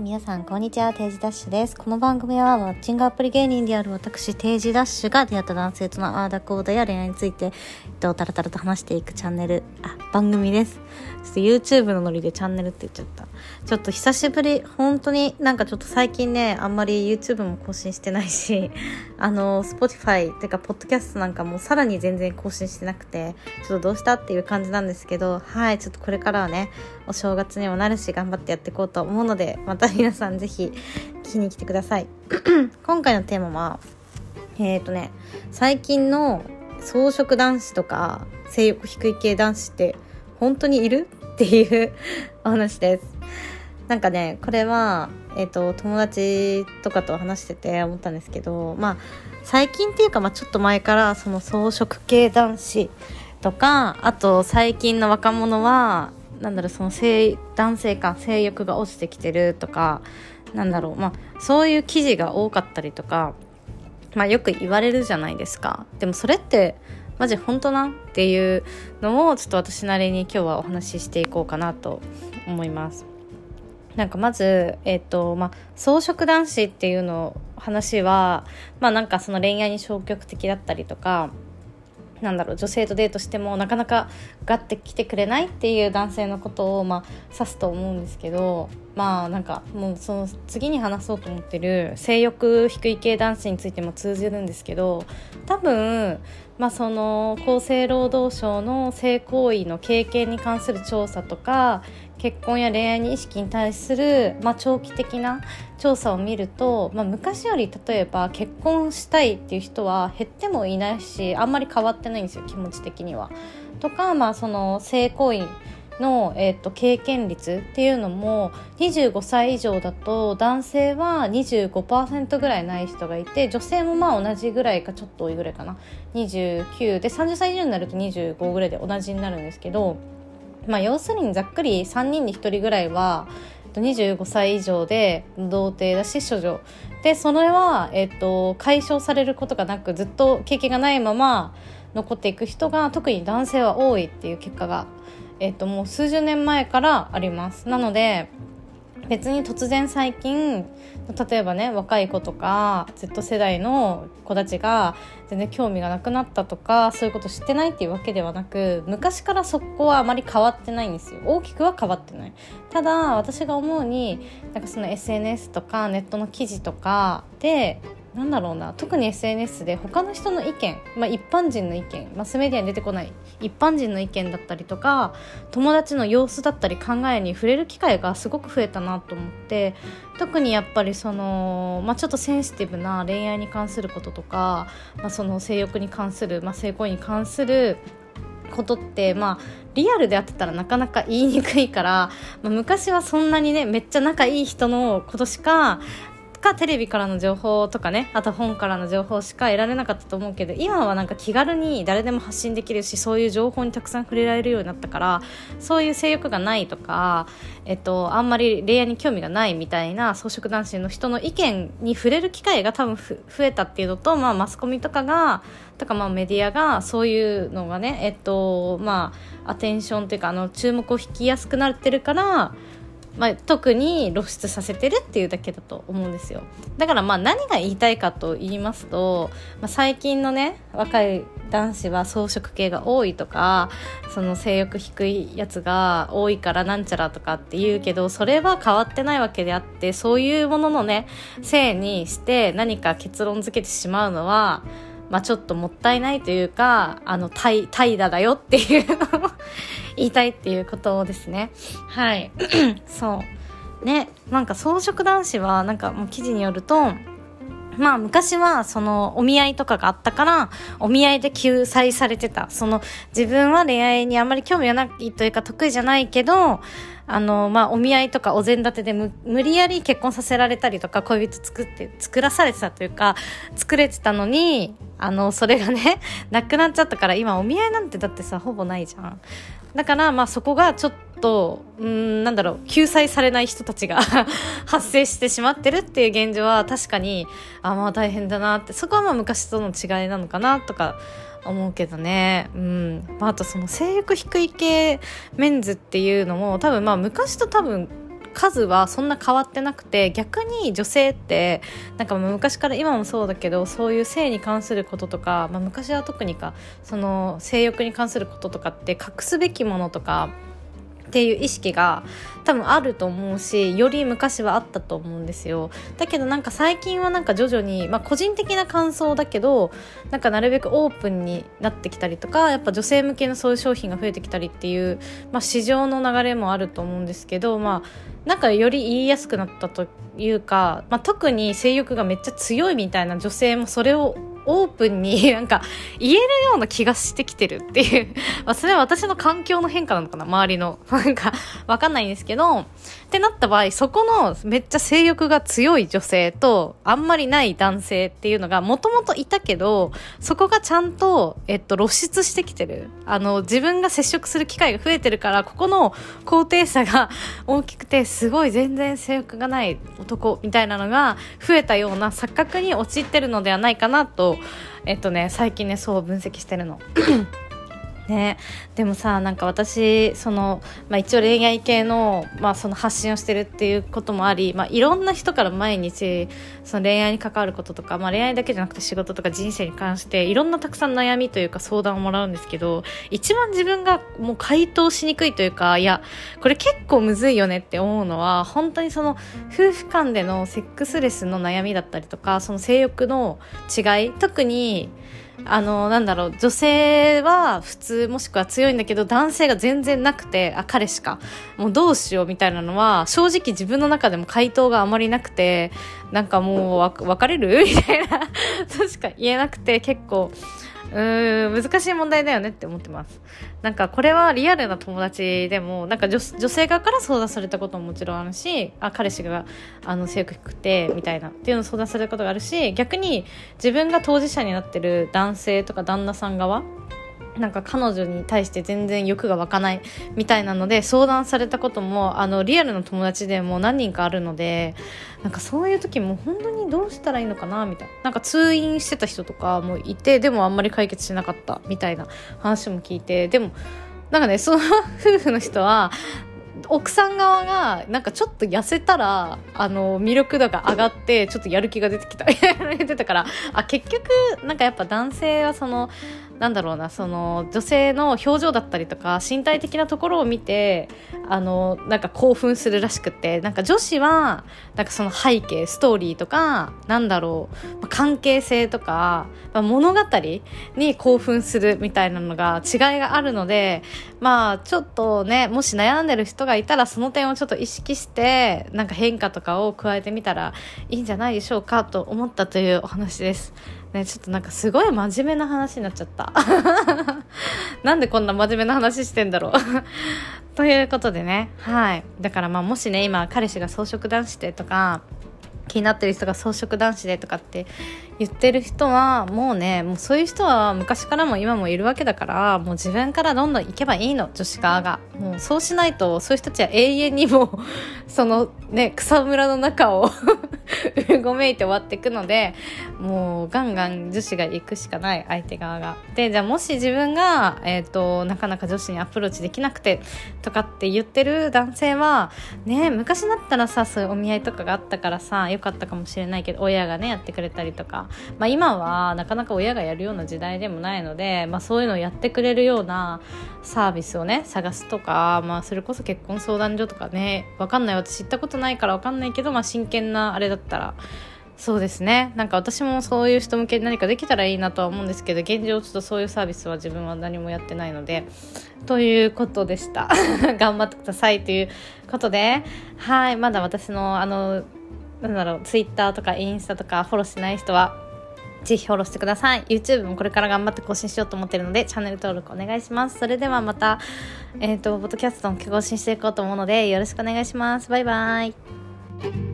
も皆さんこんにちは定時ダッシュです。この番組はマッチングアプリ芸人である私定時ダッシュが出会った男性とのアーダコーダや恋愛について、えっと、タラタラと話していくチャンネルあ番組です。ちょっと YouTube のノリでチャンネルって言っちゃった。ちょっと久しぶり。本当になんかちょっと最近ねあんまり YouTube も更新してないし あの Spotify っていうかポッドキャストなんかもさらに全然更新してなくてちょっとどうしたっていう感じなんですけどはいちょっとこれからはねお正月にもなるし頑張ってやっていこうと思うのでまた皆さんぜひ聞きに来てください。今回のテーマはえっ、ー、とね最近の草食男子とか性欲低い系男子って本当にいる？っていう お話です。なんかねこれは、えーと、友達とかと話してて思ったんですけどまあ最近っていうか、まあ、ちょっと前からその草食系男子とかあと最近の若者はなんだろうその性男性か性欲が落ちてきてるとかなんだろうまあそういう記事が多かったりとかまあよく言われるじゃないですか。でもそれってマジ本当なん？っていうのをちょっと私なりに今日はお話ししていこうかなと思います。なんかまず、えっ、ー、と、まあ、草食男子っていうの話は、まあなんかその恋愛に消極的だったりとか、なんだろう女性とデートしてもなかなかがって来てくれないっていう男性のことを、まあ、指すと思うんですけどまあなんかもうその次に話そうと思ってる性欲低い系男子についても通じるんですけど多分、まあ、その厚生労働省の性行為の経験に関する調査とか結婚や恋愛に意識に対する、まあ、長期的な調査を見ると、まあ、昔より例えば結婚したいっていう人は減ってもいないしあんまり変わってないんですよ気持ち的には。とか、まあ、その性行為の、えーと、経験率っていうのも25歳以上だと男性は25%ぐらいない人がいて女性もまあ同じぐらいかちょっと多いぐらいかな29で30歳以上になると25ぐらいで同じになるんですけど。まあ、要するにざっくり3人に1人ぐらいは25歳以上で童貞だし処女でそれは、えっと、解消されることがなくずっと経験がないまま残っていく人が特に男性は多いっていう結果が、えっと、もう数十年前からあります。なので別に突然最近例えばね若い子とか Z 世代の子たちが全然興味がなくなったとかそういうこと知ってないっていうわけではなく昔からそこはあまり変わってないんですよ。大きくは変わってない。ただ私が思うになんかその SNS とかネットの記事とかでなんだろうな。特に SNS で他の人の意見、まあ、一般人の意見マスメディアに出てこない。一般人の意見だったりとか友達の様子だったり考えに触れる機会がすごく増えたなと思って特にやっぱりその、まあ、ちょっとセンシティブな恋愛に関することとか、まあ、その性欲に関する、まあ、性行為に関することってまあリアルであってたらなかなか言いにくいから、まあ、昔はそんなにねめっちゃ仲いい人のことしかかテレビからの情報とかねあと本からの情報しか得られなかったと思うけど今はなんか気軽に誰でも発信できるしそういう情報にたくさん触れられるようになったからそういう性欲がないとか、えっと、あんまり恋愛に興味がないみたいな草食男子の人の意見に触れる機会が多分増えたっていうのと、まあ、マスコミとかがとかまあメディアがそういうのがね、えっとまあ、アテンションというかあの注目を引きやすくなってるからまあ、特に露出させてるっていうだけだと思うんですよ。だからまあ何が言いたいかと言いますと、まあ、最近のね若い男子は草食系が多いとかその性欲低いやつが多いからなんちゃらとかって言うけどそれは変わってないわけであってそういうもののねせいにして何か結論付けてしまうのはまあ、ちょっともったいないというかあの怠怠惰だよっていうのを 言いたいっていうことですね。はい。そう。ねなんか草食男子はなんかもう記事によるとまあ昔はそのお見合いとかがあったからお見合いで救済されてた。その自分は恋愛にあまり興味がないというか得意じゃないけどあの、まあ、お見合いとかお膳立てで無理やり結婚させられたりとか恋人作って作らされてたというか作れてたのにあのそれがね なくなっちゃったから今お見合いなんてだってさほぼないじゃん。だからまあそこがちょっととうんなんだろう救済されない人たちが 発生してしまってるっていう現状は確かにあまあ大変だなってそこはまあ昔との違いなのかなとか思うけどね、うん。まあ、あとその性欲低い系メンズっていうのも多分まあ昔と多分数はそんな変わってなくて逆に女性ってなんか昔から今もそうだけどそういう性に関することとか、まあ、昔は特にかその性欲に関することとかって隠すべきものとかっていう意識が多分あると思うしより昔はあったと思うんですよ。だけどなんか最近はなんか徐々に、まあ、個人的な感想だけどなんかなるべくオープンになってきたりとかやっぱ女性向けのそういう商品が増えてきたりっていう、まあ、市場の流れもあると思うんですけどまあなんかより言いやすくなったというか、まあ、特に性欲がめっちゃ強いみたいな女性もそれをオープンになんか言えるような気がしてきてるっていう。まあそれは私の環境の変化なのかな周りの。なんかわかんないんですけど。ってなった場合そこのめっちゃ性欲が強い女性とあんまりない男性っていうのがもともといたけどそこがちゃんと、えっと、露出してきてる。あの自分が接触する機会が増えてるからここの高低差が 大きくてすごい全然性欲がない男みたいなのが増えたような錯覚に陥ってるのではないかなとえっとね最近ねそう分析してるの。ね、でもさなんか私その、まあ、一応恋愛系の,、まあその発信をしてるっていうこともあり、まあ、いろんな人から毎日その恋愛に関わることとか、まあ、恋愛だけじゃなくて仕事とか人生に関していろんなたくさん悩みというか相談をもらうんですけど一番自分がもう回答しにくいというかいやこれ結構むずいよねって思うのは本当にその夫婦間でのセックスレスの悩みだったりとかその性欲の違い特にあのなんだろう女性は普通もしくは強いんだけど男性が全然なくてあ彼しか。もうどうしようみたいなのは正直自分の中でも回答があまりなくてなんかもう別れる？みたいな。としか言えなくて結構うーん難しい問題だよねって思ってます。なんかこれはリアルな友達でもなんか女性側から相談されたことももちろんあるしあ彼氏があの性格低くてみたいなっていうのを相談されたことがあるし逆に自分が当事者になってる男性とか旦那さん側なんか彼女に対して全然欲が湧かないみたいなので相談されたこともあのリアルの友達でも何人かあるのでなんかそういう時も本当にどうしたらいいのかなみたいな。なんか通院してた人とかもいてでもあんまり解決しなかったみたいな話も聞いてでもなんかねその夫婦の人は奥さん側がなんかちょっと痩せたらあの魅力度が上がってちょっとやる気が出てきたみたいな言ってたからあ結局なんかやっぱ男性はそのなんだろうなその女性の表情だったりとか身体的なところを見てあのなんか興奮するらしくてなんか女子はなんかその背景ストーリーとかなんだろう関係性とか、まあ、物語に興奮するみたいなのが違いがあるのでまあちょっとねもし悩んでる人がいたらその点をちょっと意識してなんか変化とかを加えてみたらいいんじゃないでしょうかと思ったというお話です。ね、ちょっとなんかすごい真面目な話になっちゃった。なんでこんな真面目な話してんだろう ということでね、はい。だからまあもしね、今彼氏が草食男子でとか、気になってる人が草食男子でとかって言ってる人はもうねもうそういう人は昔からも今もいるわけだからもう自分からどんどん行けばいいの女子側がもうそうしないとそういう人たちは永遠にもそのね草むらの中を う ごめいて終わっていくのでもうガンガン女子が行くしかない相手側が。でじゃあもし自分が、えーと、なかなか女子にアプローチできなくてとかって言ってる男性はね昔だったらさそういうお見合いとかがあったからさよかったかもしれないけど親がねやってくれたりとか、まあ、今はなかなか親がやるような時代でもないので、まあ、そういうのをやってくれるようなサービスをね探すとか、まあ、それこそ結婚相談所とかね分かんない。私知ったことないから分かんないけど、まあ、真剣なあれだったらそうですねなんか私もそういう人向けに何かできたらいいなとは思うんですけど現状ちょっとそういうサービスは自分は何もやってないのでということでした 頑張ってくださいということではいまだ私のあのなんだろうツイッターとかインスタとかフォローしてない人はぜひフォローしてください。YouTube もこれから頑張って更新しようと思ってるので、チャンネル登録お願いします。それではまた、えっ、ー、と、ポッドキャストも更新していこうと思うので、よろしくお願いします。バイバイ。